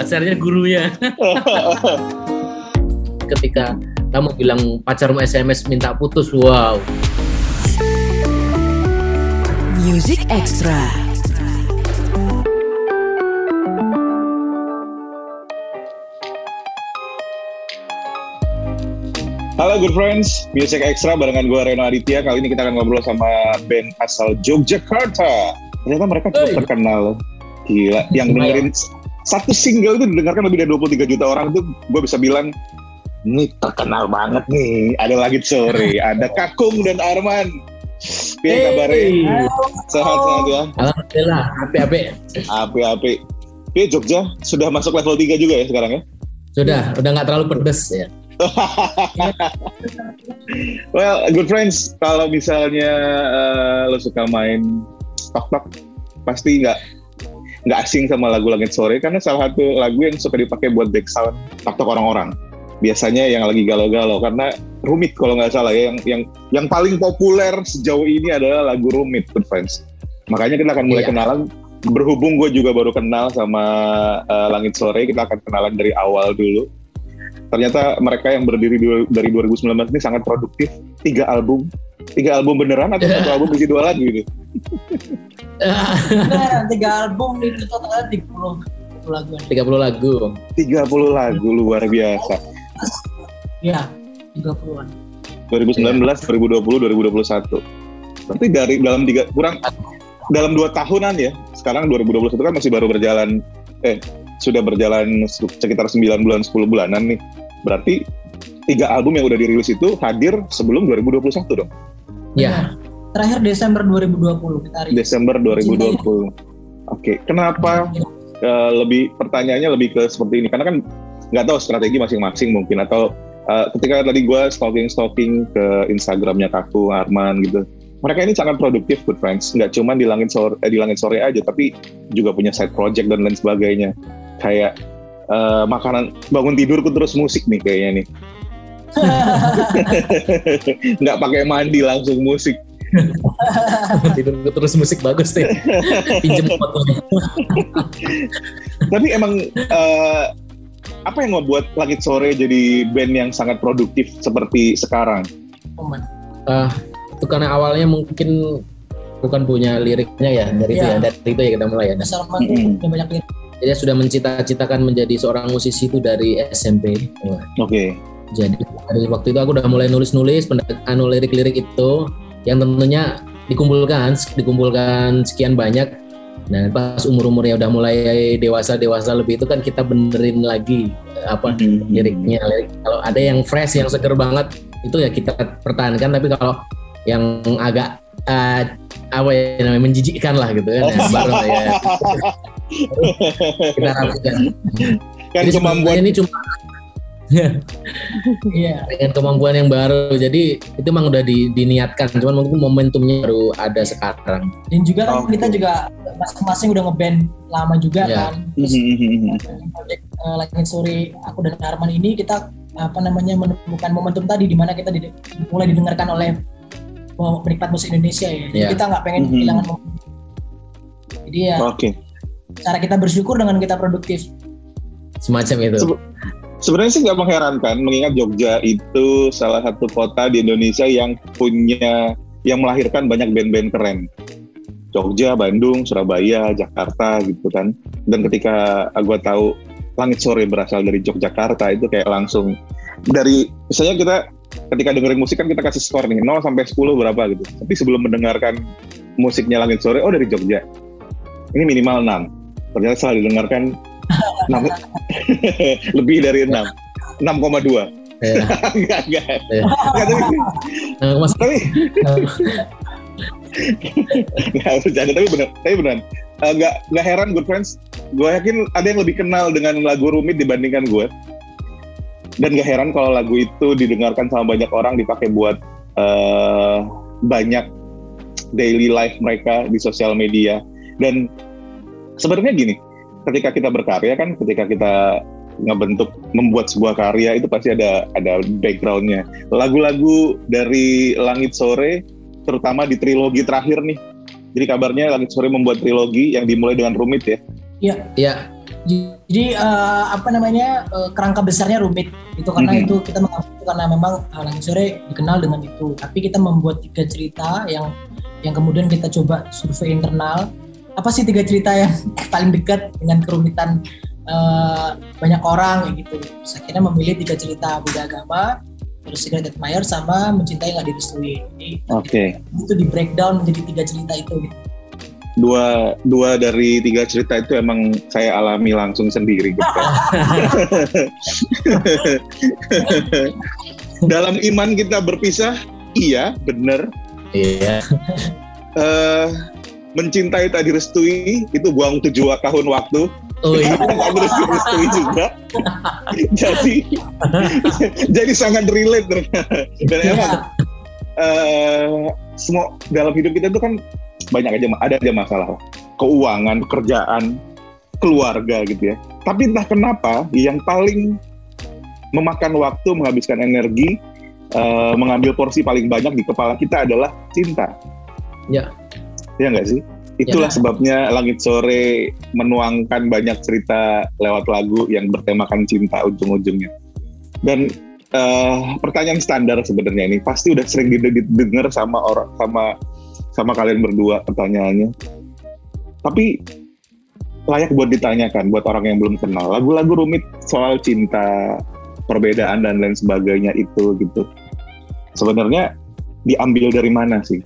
pacarnya gurunya. Ketika kamu bilang pacarmu SMS minta putus, wow. Music Extra. Halo good friends, Music Extra barengan gue Reno Aditya. Kali ini kita akan ngobrol sama band asal Yogyakarta. Ternyata mereka cukup terkenal. Gila, yang dengerin satu single itu didengarkan lebih dari 23 juta orang tuh gue bisa bilang ini terkenal banget nih. Ada lagi sore, ada Kakung dan Arman. Piye kabarnya? Sehat-sehat ya? Alhamdulillah, api-api. Api-api. Piye Jogja sudah masuk level 3 juga ya sekarang ya? Sudah, udah nggak terlalu pedes ya. Well, good friends, kalau misalnya eh, lo suka main tok-tok, pasti nggak nggak asing sama lagu Langit Sore karena salah satu lagu yang suka dipakai buat background tok-tok orang-orang. Biasanya yang lagi galau-galau karena rumit kalau nggak salah ya. Yang yang yang paling populer sejauh ini adalah lagu rumit, good friends. Makanya kita akan mulai Iya. kenalan. Berhubung gue juga baru kenal sama eh, Langit Sore, kita akan kenalan dari awal dulu ternyata mereka yang berdiri du- dari 2019 ini sangat produktif tiga album tiga album beneran atau satu album isi dua lagu gitu Beneran, tiga album itu totalnya 30 lagu. 30 lagu. 30 lagu luar biasa. Ya, 30-an. 2019 2020 2021 berarti dari dalam tiga kurang dalam dua tahunan ya sekarang 2021 kan masih baru berjalan eh sudah berjalan sekitar 9 bulan 10 bulanan nih. Berarti tiga album yang udah dirilis itu hadir sebelum 2021 dong? Ya, Terakhir Desember 2020 kita hari Desember 2020 oke kenapa eh, lebih pertanyaannya lebih ke seperti ini? Karena kan nggak tahu strategi masing-masing mungkin atau eh, ketika tadi gue stalking stalking ke Instagramnya Kaku Arman gitu mereka ini sangat produktif good friends. Nggak cuma di langit sore eh, di langit sore aja tapi juga punya side project dan lain sebagainya. Kayak eh, makanan bangun tidurku terus musik nih kayaknya nih. Nggak pakai mandi langsung musik tidur terus musik bagus deh. Pinjem fotonya. tapi emang eh, apa yang membuat Langit Sore jadi band yang sangat produktif seperti sekarang Momen. Ah, itu karena awalnya mungkin bukan punya liriknya ya dari itu Iya. ya dari itu ya kita mulai ya. Nah, Mm-mm. punya banyak lirik. Dia sudah mencita-citakan menjadi seorang musisi itu dari SMP. Oke Jadi dari waktu itu aku udah mulai nulis-nulis anu lirik-lirik itu yang tentunya dikumpulkan dikumpulkan sekian banyak. Nah pas umur-umurnya udah mulai dewasa dewasa lebih itu kan kita benerin lagi eh, apa liriknya. Lirik. Kalau ada yang fresh yang seger banget itu ya kita pertahankan. Tapi kalau yang agak eh, apa ya namanya menjijikkan lah gitu kan, ya, baru ya kita rapikan. kan Jadi kemampuan ini cuma Iya. dengan kemampuan yang baru jadi itu emang udah di- diniatkan cuman mungkin momentumnya baru ada sekarang Dan juga kan Oke. kita juga masing-masing udah ngeband lama juga Iya. kan. Terus project eh, Langit Sore aku dan Arman ini kita apa namanya menemukan momentum tadi di mana kita mulai didengarkan oleh penikmat musik Indonesia ya. Jadi Iya. kita nggak pengen Mhm. kehilangan momentum. Jadi ya oke cara kita bersyukur dengan kita produktif. semacam itu Sebe- sebenarnya sih nggak mengherankan mengingat Jogja itu salah satu kota di Indonesia yang punya yang melahirkan banyak band-band keren. Jogja, Bandung, Surabaya, Jakarta gitu kan. Dan ketika gue tahu Langit Sore berasal dari Yogyakarta itu kayak langsung dari misalnya kita ketika dengerin musik kan kita kasih skor nih 0 sampai 10 berapa gitu. Tapi sebelum mendengarkan musiknya Langit Sore oh dari Jogja. Ini minimal 6 ternyata setelah didengarkan 6 lebih dari 6 6,2 ya. enggak enggak. Iya. enggak tapi enggak bercanda tapi benar tapi beneran. Eh, enggak enggak heran good friends. Gue yakin ada yang lebih kenal dengan lagu rumit dibandingkan gue dan gak heran kalau lagu itu didengarkan sama banyak orang dipakai buat eh, banyak daily life mereka di sosial media. Dan sebenarnya gini ketika kita berkarya kan ketika kita ngebentuk membuat sebuah karya itu pasti ada ada backgroundnya lagu-lagu dari Langit Sore terutama di trilogi terakhir nih jadi kabarnya Langit Sore membuat trilogi yang dimulai dengan rumit ya ya Jadi uh, apa namanya uh, kerangka besarnya rumit itu karena Mhm. itu kita mengambil itu karena memang uh, Langit Sore dikenal dengan itu. Tapi kita membuat tiga cerita yang yang kemudian kita coba survei internal. Apa sih tiga cerita yang paling dekat dengan kerumitan uh, banyak orang kayak gitu. Terus akhirnya memilih tiga cerita beda agama, terus Secret Admirer sama mencintai nggak direstui. Jadi Oke. itu di breakdown menjadi tiga cerita itu. Gitu. Dua dua dari tiga cerita itu emang saya alami langsung sendiri gitu. Dalam iman kita berpisah, iya benar. Iya. Eh, mencintai tak direstui itu buang tujuh tahun waktu. Oh iya. Nggak direstui juga. jadi jadi sangat relate. Dan emang eh, semua dalam hidup kita itu kan banyak aja ada aja masalah lah. keuangan pekerjaan keluarga gitu ya tapi entah kenapa yang paling memakan waktu menghabiskan energi eh, mengambil porsi paling banyak di kepala kita adalah cinta Ya. Ya nggak sih? Itulah Ya. sebabnya langit sore menuangkan banyak cerita lewat lagu yang bertemakan cinta ujung-ujungnya. Dan eh, pertanyaan standar sebenarnya ini pasti udah sering didengar sama orang sama sama kalian berdua pertanyaannya. Tapi layak buat ditanyakan buat orang yang belum kenal lagu-lagu rumit soal cinta perbedaan dan lain sebagainya itu gitu. Sebenarnya diambil dari mana sih?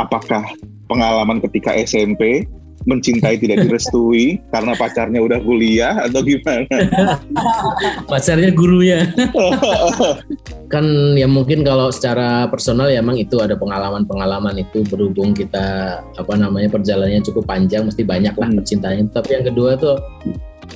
Apakah pengalaman ketika SMP mencintai tidak direstui karena pacarnya udah kuliah atau gimana Pacarnya gurunya. kan ya mungkin kalau secara personal ya emang itu ada pengalaman-pengalaman itu berhubung kita apa namanya perjalanannya cukup panjang mesti banyak lah Hmm. percintaannya tapi yang kedua tuh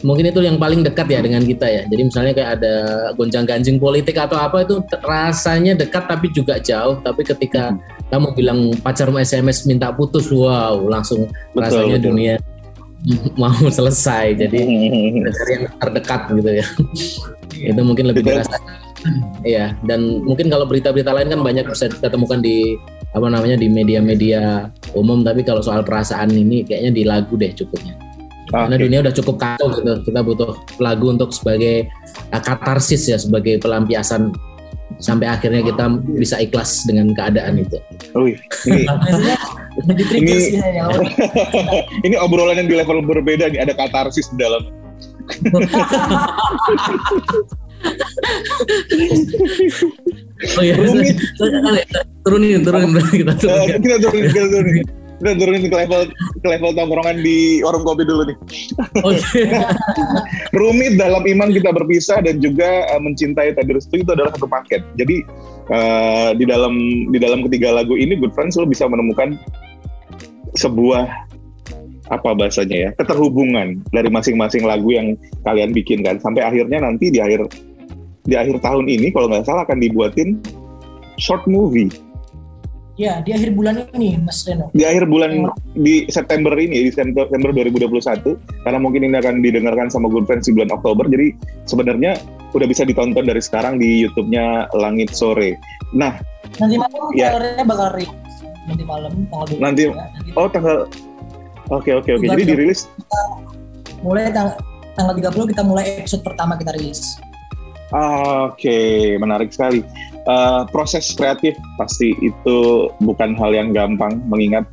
mungkin itu yang paling dekat ya dengan kita ya. Jadi misalnya kayak ada gonjang-ganjing politik atau apa itu rasanya dekat tapi juga jauh. Tapi ketika kamu bilang pacarmu SMS minta putus wow langsung Betul, rasanya betul. dunia mau selesai. Jadi cari yang terdekat gitu ya. Itu mungkin lebih dirasa Iya, dan mungkin kalau berita-berita lain kan banyak bisa kita temukan di apa namanya di media-media umum, tapi kalau soal perasaan ini kayaknya di lagu deh cukupnya. Karena Oke. dunia udah cukup kacau gitu. Kita butuh lagu untuk sebagai uh, katarsis ya, sebagai pelampiasan sampai akhirnya kita bisa ikhlas dengan keadaan itu. Ini Biasanya jadi trigger Ini- saya. Kalau ini obrolan yang di level berbeda nih ada katarsis di dalam Oh iya, Rumit. turunin, turunin kita turunin. kita turunin kita turunin kita turunin ke level ke level tongkrongan di warung kopi dulu nih Oke. rumit dalam iman kita berpisah dan juga eh, mencintai tak direstui itu adalah satu paket. Jadi eh, di dalam di dalam ketiga lagu ini Good Friends lo bisa menemukan sebuah apa bahasanya ya keterhubungan dari masing-masing lagu yang kalian bikin kan sampai akhirnya nanti di akhir di akhir tahun ini kalau nggak salah akan dibuatin short movie ya di akhir bulan ini Mas Reno. di akhir bulan di September ini di September 2021 karena mungkin ini akan didengarkan sama Good Friends di bulan Oktober jadi sebenarnya udah bisa ditonton dari sekarang di YouTube-nya Langit Sore. Nah, Nanti malam Ya. trailernya bakal rilis nanti malam tanggal 23. Nanti- Nanti oh tanggal Oke oke oke. Jadi dirilis mulai tang tanggal 30 kita mulai episode pertama kita rilis. ah, Oke, menarik sekali. Eh, proses kreatif pasti itu bukan hal yang gampang mengingat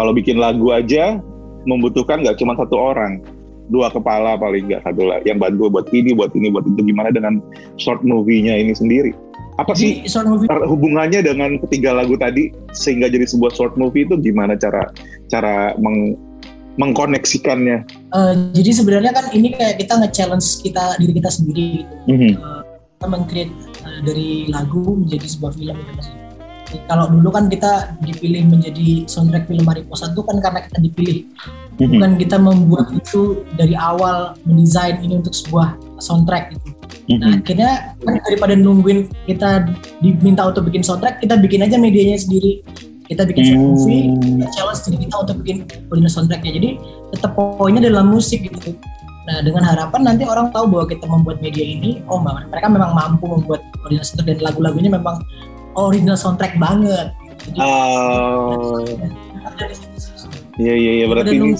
kalau bikin lagu aja membutuhkan nggak cuma satu orang, dua kepala paling nggak satu lah yang bantu buat ini, buat ini, buat itu. Gimana dengan short movie-nya ini sendiri? Apa sih short movie ter- hubungannya dengan ketiga lagu tadi sehingga jadi sebuah short movie itu gimana cara cara meng, mengkoneksikannya? eh, jadi sebenarnya kan ini kayak kita nge-challenge kita diri kita sendiri gitu. Mhm. Eh, kita meng-create eh, dari lagu menjadi sebuah film gitu Mas. Kalau dulu kan kita dipilih menjadi soundtrack film Mariposa itu kan karena kita dipilih Mhm. bukan kita membuat itu dari awal mendesain ini untuk sebuah soundtrack gitu. Nah Mhm. akhirnya kan daripada nungguin kita diminta untuk bikin soundtrack, kita bikin aja medianya sendiri. Kita bikin Hmm. movie, kita challenge diri kita untuk bikin original soundtracknya. Jadi tetap poinnya dalam musik gitu. Nah dengan harapan nanti orang tahu bahwa kita membuat media ini, oh mereka memang mampu membuat original soundtrack dan lagu-lagunya memang original soundtrack banget. Jadi sih. Iya iya iya berarti ini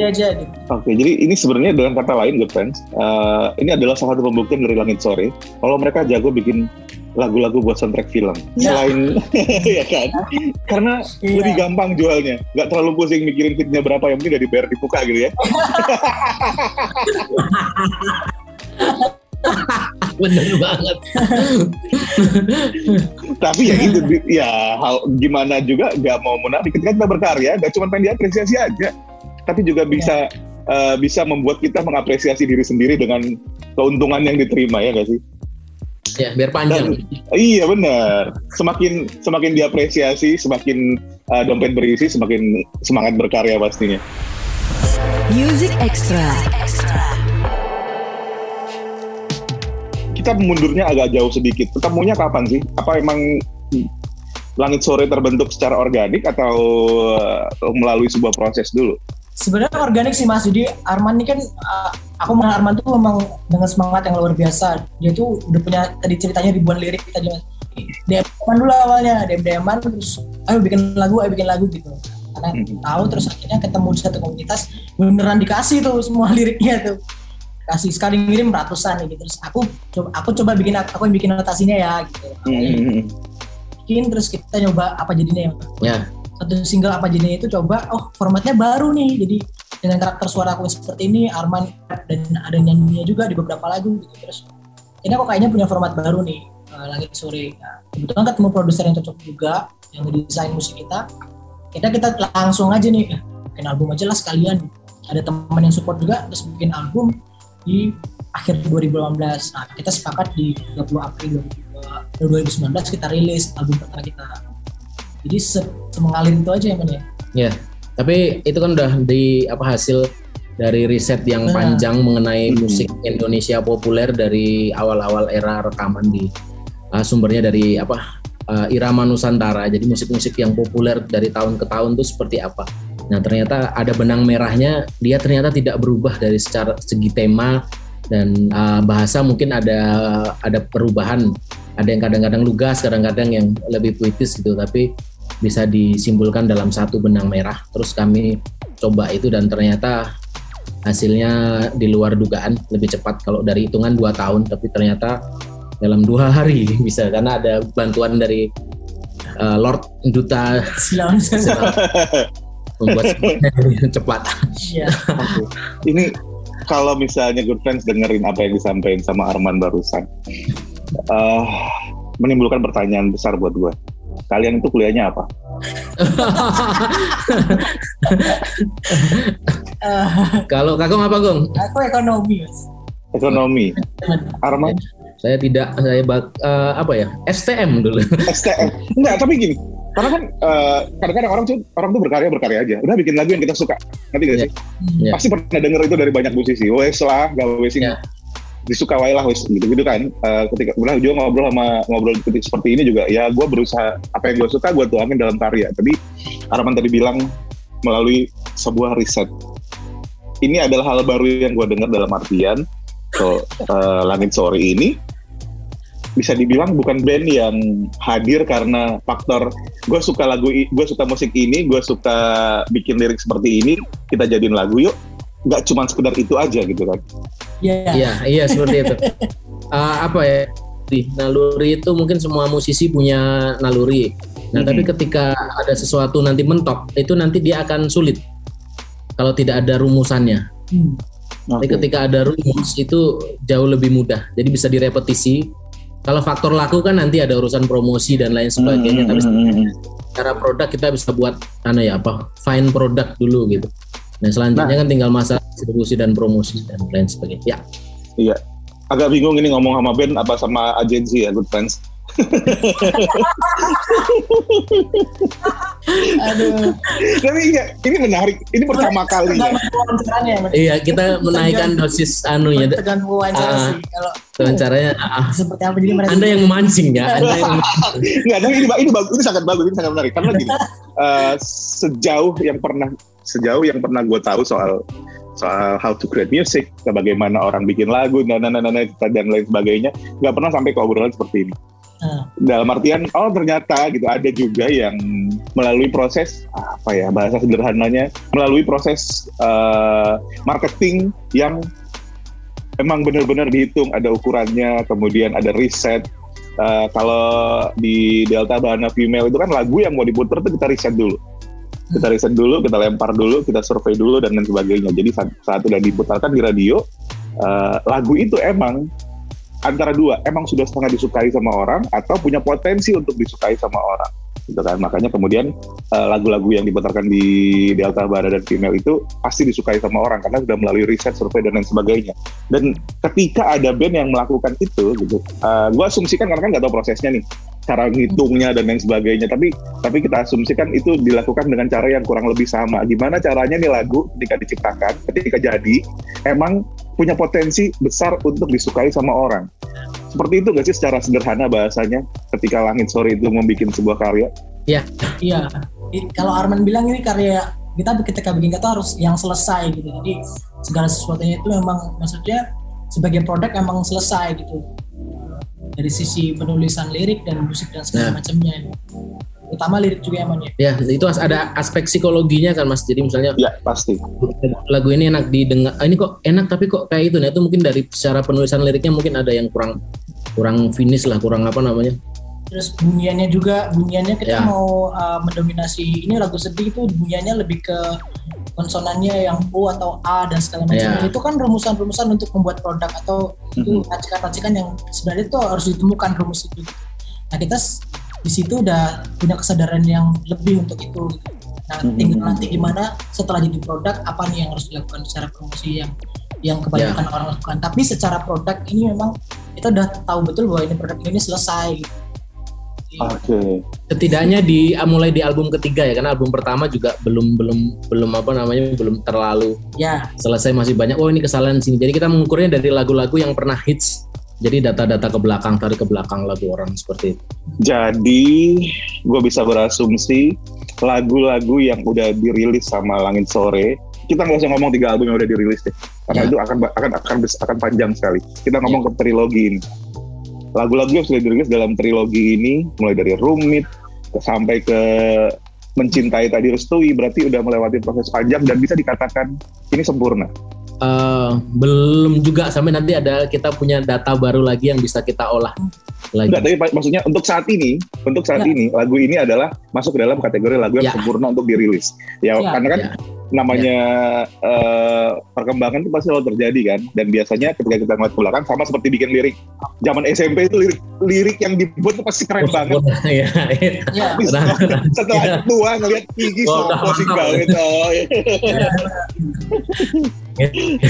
aja gitu. Oke, jadi ini sebenarnya dengan kata lain, good friends, eh, ini adalah salah satu pembuktian dari Langit Sore. Kalau mereka jago bikin lagu-lagu buat soundtrack film, Ya. selain ya kan, karena Iya. lebih gampang jualnya, nggak terlalu pusing mikirin fitnya berapa, yang penting udah dibayar di muka gitu ya. Bener banget. Tapi ya gitu, ya hal gimana juga nggak mau munafik. Ketika kita berkarya, nggak cuma pengen diapresiasi aja, tapi juga bisa eh, bisa membuat kita mengapresiasi diri sendiri dengan keuntungan yang diterima ya nggak sih? Ya, biar panjang. Iya benar. Semakin semakin diapresiasi, semakin uh, dompet berisi, semakin semangat berkarya pastinya. Music Extra. Kita mundurnya agak jauh sedikit. Ketemunya kapan sih? Apa emang Langit Sore terbentuk secara organik atau uh, melalui sebuah proses dulu? Sebenarnya organik sih Mas. Jadi Arman ini kan uh, aku mengenal Arman tuh memang dengan semangat yang luar biasa. Dia tuh udah punya tadi ceritanya ribuan lirik tadi Mas. DM-an dulu awalnya, DM-an terus ayo bikin lagu, ayo bikin lagu gitu. Karena Hmm. tahu terus akhirnya ketemu di satu komunitas beneran dikasih tuh semua liriknya tuh kasih sekali ngirim ratusan gitu terus aku coba aku coba bikin aku yang bikin notasinya ya gitu Hmm. bikin terus kita nyoba apa jadinya ya Ya, satu single apa jadinya itu coba oh formatnya baru nih. Jadi dengan karakter suara aku seperti ini Arman dan ada nyanyinya juga di beberapa lagu gitu. Terus ini aku kayaknya punya format baru nih eh, langit sore. Nah, kebetulan ketemu produser yang cocok juga yang ngedesain musik kita. Kita kita langsung aja nih eh, bikin album aja lah sekalian. Ada teman yang support juga terus bikin album di akhir 2018 nah kita sepakat di 30 April 2019 kita rilis album pertama kita jadi se semengalir itu aja ya ya tapi itu kan udah di apa hasil dari riset yang Nah. panjang mengenai Hmm. musik Indonesia populer dari awal-awal era rekaman di uh, sumbernya dari apa uh, irama Nusantara. Jadi musik-musik yang populer dari tahun ke tahun itu seperti apa. Nah ternyata ada benang merahnya. Dia ternyata tidak berubah dari secara segi tema dan uh, bahasa mungkin ada ada perubahan. Ada yang kadang-kadang lugas, kadang-kadang yang lebih puitis gitu. Tapi bisa disimpulkan dalam satu benang merah. Terus kami coba itu dan ternyata hasilnya di luar dugaan lebih cepat kalau dari hitungan dua tahun tapi ternyata dalam dua hari bisa karena ada bantuan dari uh, Lord Duta silakan membuat cepat. ya Ini kalau misalnya good friends dengerin apa yang disampaikan sama Arman barusan, eh, menimbulkan pertanyaan besar buat gue. Kalian itu kuliahnya apa? Kalau Kakong apa Gong? aku ekonomi Ekonomi. Arman, Saya tidak saya bak, eh, apa ya STM dulu. STM. Enggak, tapi gini. Karena kan eh, kadang-kadang orang tuh orang tuh berkarya berkarya aja. Udah bikin lagu yang kita suka. Ngerti gak sih? Ya. Pasti pernah denger itu dari banyak musisi. Wes lah, gak wes ini. Disuka wae lah wes gitu-gitu kan. Eh, ketika udah juga ngobrol sama ngobrol ketik seperti ini juga ya gue berusaha apa yang gue suka gue tuangin dalam karya. Tapi Arman tadi bilang melalui sebuah riset. Ini adalah hal baru yang gue dengar dalam artian so, eh, Langit Sore ini bisa dibilang bukan band yang hadir karena faktor gue suka lagu gue suka musik ini gue suka bikin lirik seperti ini kita jadiin lagu yuk nggak cuma sekedar itu aja gitu kan ya Iya, iya seperti itu. Eh, apa ya? Naluri itu mungkin semua musisi punya naluri. Nah, Mhm. tapi ketika ada sesuatu nanti mentok, itu nanti dia akan sulit kalau tidak ada rumusannya. Hmm. Tapi ketika ada rumus itu jauh lebih mudah. Jadi bisa direpetisi. Kalau faktor laku kan nanti ada urusan promosi dan lain sebagainya. Tapi secara produk kita bisa buat mana ya apa fine produk dulu gitu. Nah selanjutnya kan tinggal masa distribusi dan promosi dan lain sebagainya. Ya, agak bingung ini ngomong sama band apa sama agensi ya good friends aduh tapi iya ini menarik ini pertama kali ya. iya kita menaikkan dosis anunya da- tergantung wawancara Ah. sih kalau wawancaranya. ah. seperti apa jadi mereka Anda yang memancing ya, Anda yang Nggak, tapi ini, ini bagus, ini sangat bagus, ini sangat menarik. Karena gini, eh, sejauh yang pernah sejauh yang pernah gue tahu soal soal how to create music, bagaimana orang bikin lagu dan dan dan, dan, dan lain sebagainya, nggak pernah sampai ke obrolan seperti ini. Dalam artian oh ternyata gitu ada juga yang melalui proses apa ya bahasa sederhananya melalui proses eh, marketing yang memang benar-benar dihitung ada ukurannya kemudian ada riset. Eh, kalau di Delta Bahana Female itu kan lagu yang mau diputer tuh kita riset dulu. Kita riset dulu kita lempar dulu kita survei dulu dan lain sebagainya. Jadi saat, saat udah diputarkan di radio eh, lagu itu emang antara dua emang sudah setengah disukai sama orang atau punya potensi untuk disukai sama orang gitu kan. Makanya kemudian eh, lagu-lagu yang diputarkan di Delta Bara dan Female itu pasti disukai sama orang karena sudah melalui riset survei dan lain sebagainya. Dan ketika ada band yang melakukan itu gitu gue asumsikan karena kan nggak tahu prosesnya nih cara ngitungnya dan lain sebagainya. Tapi tapi kita asumsikan itu dilakukan dengan cara yang kurang lebih sama. Gimana caranya nih lagu ketika diciptakan ketika jadi emang punya potensi besar untuk disukai sama orang seperti itu gak sih secara sederhana bahasanya ketika langit sore itu membuat sebuah karya iya. I- Kalau Arman bilang ini karya kita ketika bikin kata harus yang selesai gitu. Jadi segala sesuatunya itu memang maksudnya sebagai produk emang selesai gitu. Dari sisi penulisan lirik dan musik dan segala Nah. macamnya. Utama lirik juga emang ya. Itu ada aspek psikologinya kan Mas. Jadi misalnya ya pasti lagu ini enak didengar. Ah, ini kok enak tapi kok kayak itu. Nah, itu mungkin dari secara penulisan liriknya mungkin ada yang kurang kurang finish lah, kurang apa namanya? Terus bunyiannya juga bunyiannya kita Ya. mau uh, mendominasi ini lagu sedih itu bunyiannya lebih ke konsonannya yang U atau A dan segala macam. Ya. Itu kan rumusan-rumusan untuk membuat produk atau itu racikan-racikan yang sebenarnya itu harus ditemukan rumus itu. Nah kita di situ udah punya kesadaran yang lebih untuk itu. Nah tinggal nanti gimana setelah jadi produk apa nih yang harus dilakukan secara promosi yang yang kebanyakan orang lakukan. Tapi secara produk ini memang kita udah tahu betul bahwa ini produk ini selesai. Gitu. oke Setidaknya di ah, mulai di album ketiga ya, karena album pertama juga belum belum belum apa namanya belum terlalu Ya, selesai masih banyak. Oh ini kesalahan di sini. Jadi kita mengukurnya dari lagu-lagu yang pernah hits. Jadi data-data ke belakang, tarik ke belakang lagu orang seperti itu. Jadi gue bisa berasumsi lagu-lagu yang udah dirilis sama Langit Sore, kita nggak usah ngomong tiga album yang udah dirilis deh, karena Ya. itu akan akan akan akan panjang sekali. Kita ngomong ke trilogi ini. Lagu-lagu yang sudah dirilis dalam trilogi ini, mulai dari Rumit sampai ke Mencintai Tadi Restui, berarti udah melewati proses panjang dan bisa dikatakan ini sempurna. Eh, belum juga sampai nanti ada kita punya data baru lagi yang bisa kita olah lagi. Enggak, tapi maksudnya untuk saat ini, untuk saat Ya. ini lagu ini adalah masuk ke dalam kategori lagu yang Ya. sempurna untuk dirilis. Ya, Ya. karena kan Ya. Namanya eh, perkembangan itu pasti selalu terjadi kan. Dan biasanya ketika kita ngeliat ke belakang sama seperti bikin lirik zaman SMP itu lirik lirik yang dibuat itu pasti keren banget. Iya, iya. ya. Tapi setelah, setelah ya. tua ngeliat Gigi Oh, sopo sih banget. Oh, iya.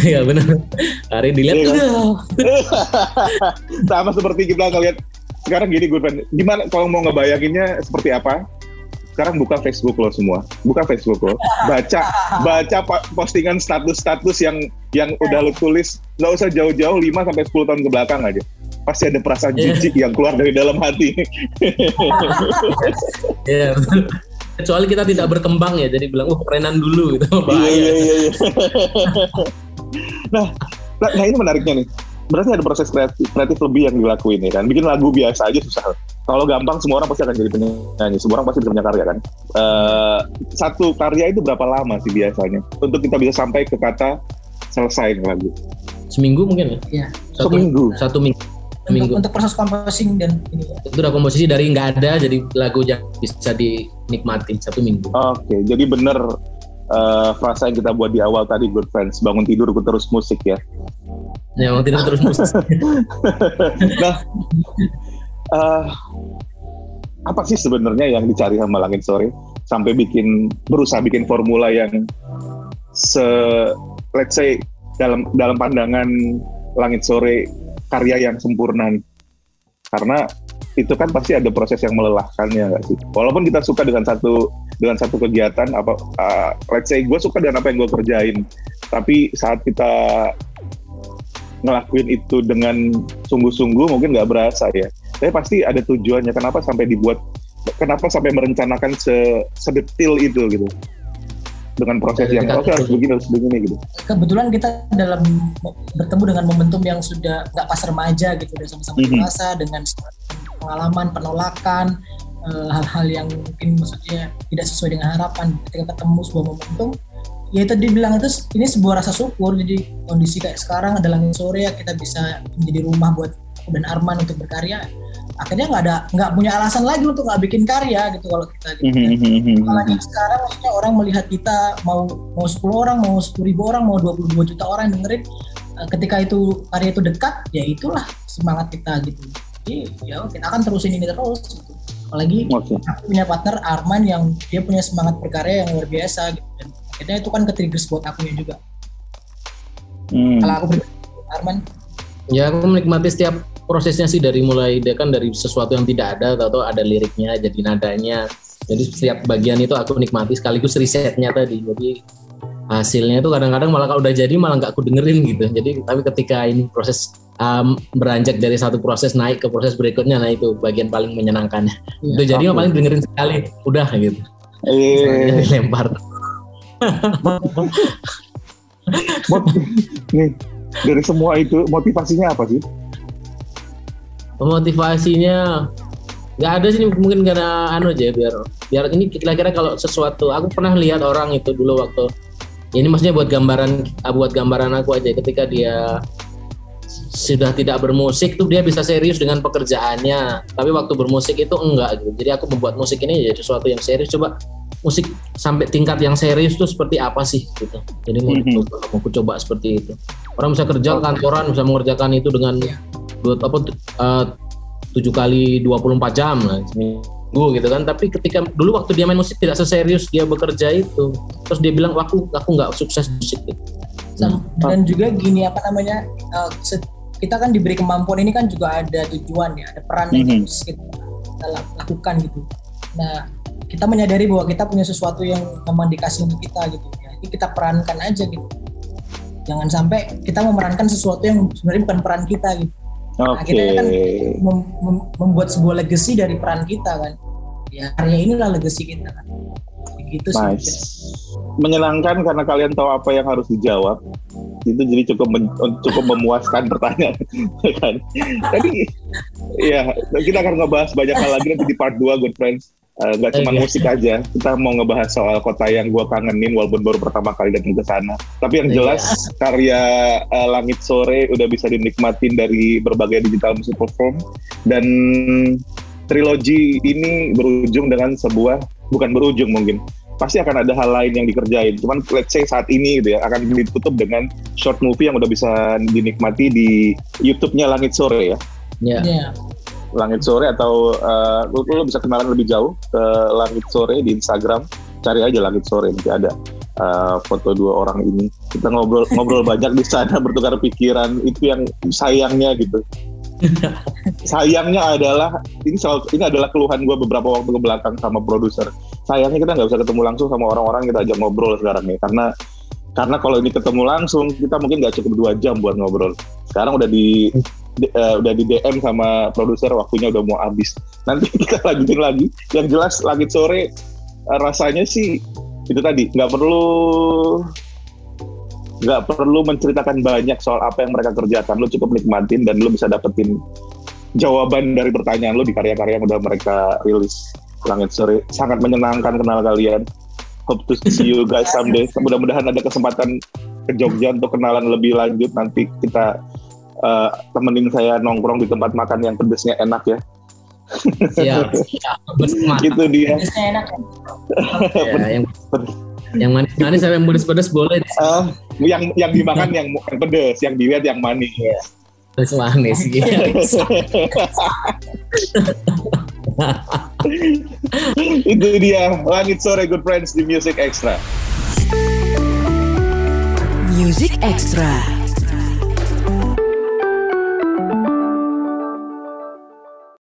Iya benar. Hari dilihat Iya kan? "Udah." sama seperti kita ngeliat sekarang gini gue gimana kalau mau ngebayanginnya seperti apa sekarang buka Facebook lo semua. Buka Facebook lo. Baca baca postingan status-status yang yang udah lo tulis. Nggak usah jauh-jauh 5 sampai 10 tahun ke belakang aja. Pasti ada perasaan Iya. jijik yang keluar dari dalam hati. Betul. Kecuali kita tidak berkembang ya, jadi bilang, oh kerenan dulu gitu, iya iya iya iya. nah, nah nah ini menariknya nih berarti ada proses kreatif, kreatif lebih yang dilakuin ya kan bikin lagu biasa aja susah kalau gampang semua orang pasti akan jadi penyanyi semua orang pasti bisa punya karya kan Eh, satu karya itu berapa lama sih biasanya untuk kita bisa sampai ke kata selesai lagu Seminggu mungkin ya? Iya. Satu Seminggu? Satu minggu. Untuk, untuk proses composing dan ini ya. Itu udah komposisi dari nggak ada, jadi lagu yang bisa dinikmati satu minggu. oke jadi bener eh, frasa yang kita buat di awal tadi good friends bangun tidur ku terus musik ya Ya, emang tidak terus musik. nah eh, apa sih sebenarnya yang dicari sama Langit Sore sampai bikin berusaha bikin formula yang se let's say dalam dalam pandangan Langit Sore karya yang sempurna nih. karena itu kan pasti ada proses yang melelahkannya nggak sih walaupun kita suka dengan satu dengan satu kegiatan apa uh, let's say gue suka dengan apa yang gue kerjain tapi saat kita ngelakuin itu dengan sungguh-sungguh mungkin nggak berasa ya. Tapi pasti ada tujuannya. Kenapa sampai dibuat? Kenapa sampai merencanakan se sedetil itu gitu? Dengan proses yang oke harus begini harus begini gitu. Kebetulan kita dalam bertemu dengan momentum yang sudah nggak pas remaja gitu, udah sama-sama Mhm. dewasa dengan pengalaman penolakan eh, hal-hal yang mungkin maksudnya tidak sesuai dengan harapan ketika ketemu sebuah momentum ya itu dibilang itu ini sebuah rasa syukur. Jadi kondisi kayak sekarang ada langit sore ya kita bisa menjadi rumah buat aku dan Arman untuk berkarya. Akhirnya nggak ada nggak punya alasan lagi untuk nggak bikin karya gitu kalau kita gitu. Apalagi sekarang maksudnya orang melihat kita mau mau 10 orang mau 10 ribu orang mau 22 juta orang yang dengerin eh, ketika itu karya itu dekat ya itulah semangat kita gitu. Jadi ya kita akan terusin ini terus gitu. apalagi Oke. aku punya partner Arman yang dia punya semangat berkarya yang luar biasa gitu. Dan akhirnya itu kan ke triggers buat akunya juga. Hmm. kalau aku pribadi, Arman? Ya aku menikmati setiap prosesnya sih dari mulai dia kan dari sesuatu yang tidak ada atau ada liriknya jadi nadanya. Jadi setiap bagian itu aku nikmati sekaligus risetnya tadi. Jadi hasilnya itu kadang-kadang malah kalau udah jadi malah nggak aku dengerin gitu. Jadi tapi ketika ini proses um, beranjak dari satu proses naik ke proses berikutnya nah itu bagian paling menyenangkannya Iya. udah jadi paling dengerin sekali udah gitu. Dilempar mot- nih dari semua itu motivasinya apa sih? motivasinya nggak ada sih mungkin karena anu aja biar biar ini kira-kira kalau sesuatu aku pernah lihat orang itu dulu waktu ya ini maksudnya buat gambaran buat gambaran aku aja ketika dia sudah tidak bermusik tuh dia bisa serius dengan pekerjaannya tapi waktu bermusik itu enggak gitu jadi aku membuat musik ini jadi sesuatu yang serius coba musik sampai tingkat yang serius tuh seperti apa sih gitu. Jadi mau Mhm. coba mau aku coba seperti itu. Orang bisa kerja kantoran bisa mengerjakan itu dengan dua apa tu- eh, tujuh kali 24 jam lah seminggu gitu kan. Tapi ketika dulu waktu dia main musik tidak seserius dia bekerja itu. Terus dia bilang aku aku nggak sukses musik. Gitu. Sam- dan juga gini apa namanya uh, se- kita kan diberi kemampuan ini kan juga ada tujuan ya ada peran yang Mhm. harus kita, kita la- lakukan gitu. Nah kita menyadari bahwa kita punya sesuatu yang memang dikasih untuk kita gitu ya jadi kita perankan aja gitu jangan sampai kita memerankan sesuatu yang sebenarnya bukan peran kita gitu Oke. Nah, kita kan mem- mem- membuat sebuah legacy dari peran kita kan ya karya inilah legacy kita kan gitu sih. Nice. Menyenangkan karena kalian tahu apa yang harus dijawab. Itu jadi cukup men- cukup memuaskan pertanyaan, ya kan? Tadi ya kita akan ngebahas banyak hal lagi nanti di part 2 good friends. Eh, Nggak cuma Oke. musik aja, kita mau ngebahas soal kota yang gue kangenin walaupun baru pertama kali datang ke sana. Tapi yang Iya. jelas karya eh, Langit Sore udah bisa dinikmatin dari berbagai digital music platform dan trilogi ini berujung dengan sebuah bukan berujung mungkin pasti akan ada hal lain yang dikerjain. Cuman let's say saat ini gitu ya akan ditutup dengan short movie yang udah bisa dinikmati di YouTube-nya Langit Sore ya. ya ya Langit Sore atau uh, lu, lu bisa kenalan lebih jauh ke Langit Sore di Instagram. Cari aja Langit Sore nanti ada uh, foto dua orang ini. Kita ngobrol ngobrol banyak di sana bertukar pikiran. Itu yang sayangnya gitu. sayangnya adalah ini soal ini adalah keluhan gue beberapa waktu ke belakang sama produser. Sayangnya kita nggak bisa ketemu langsung sama orang-orang kita ajak ngobrol sekarang ya karena karena kalau ini ketemu langsung kita mungkin nggak cukup dua jam buat ngobrol. Sekarang udah di eh, udah di DM sama produser waktunya udah mau habis. Nanti kita lanjutin lagi. Yang jelas langit sore eh, rasanya sih itu tadi nggak perlu nggak perlu menceritakan banyak soal apa yang mereka kerjakan. Lu cukup nikmatin dan lu bisa dapetin jawaban dari pertanyaan lu di karya-karya yang udah mereka rilis. Langit sore sangat menyenangkan kenal kalian. Hope to see you guys someday. Mudah-mudahan ada kesempatan ke Jogja untuk kenalan lebih lanjut. Nanti kita eh, temenin saya nongkrong di tempat makan yang pedesnya enak ya. siap siap. Itu dia. Biasanya enak ya. Ya, yang yang manis-manis sampai yang pedes-pedes boleh Eh, yang yang dimakan yang, yang pedes, yang dilihat yang manis. pedes manis gitu. Itu dia langit sore good friends di Music Extra. Music Extra.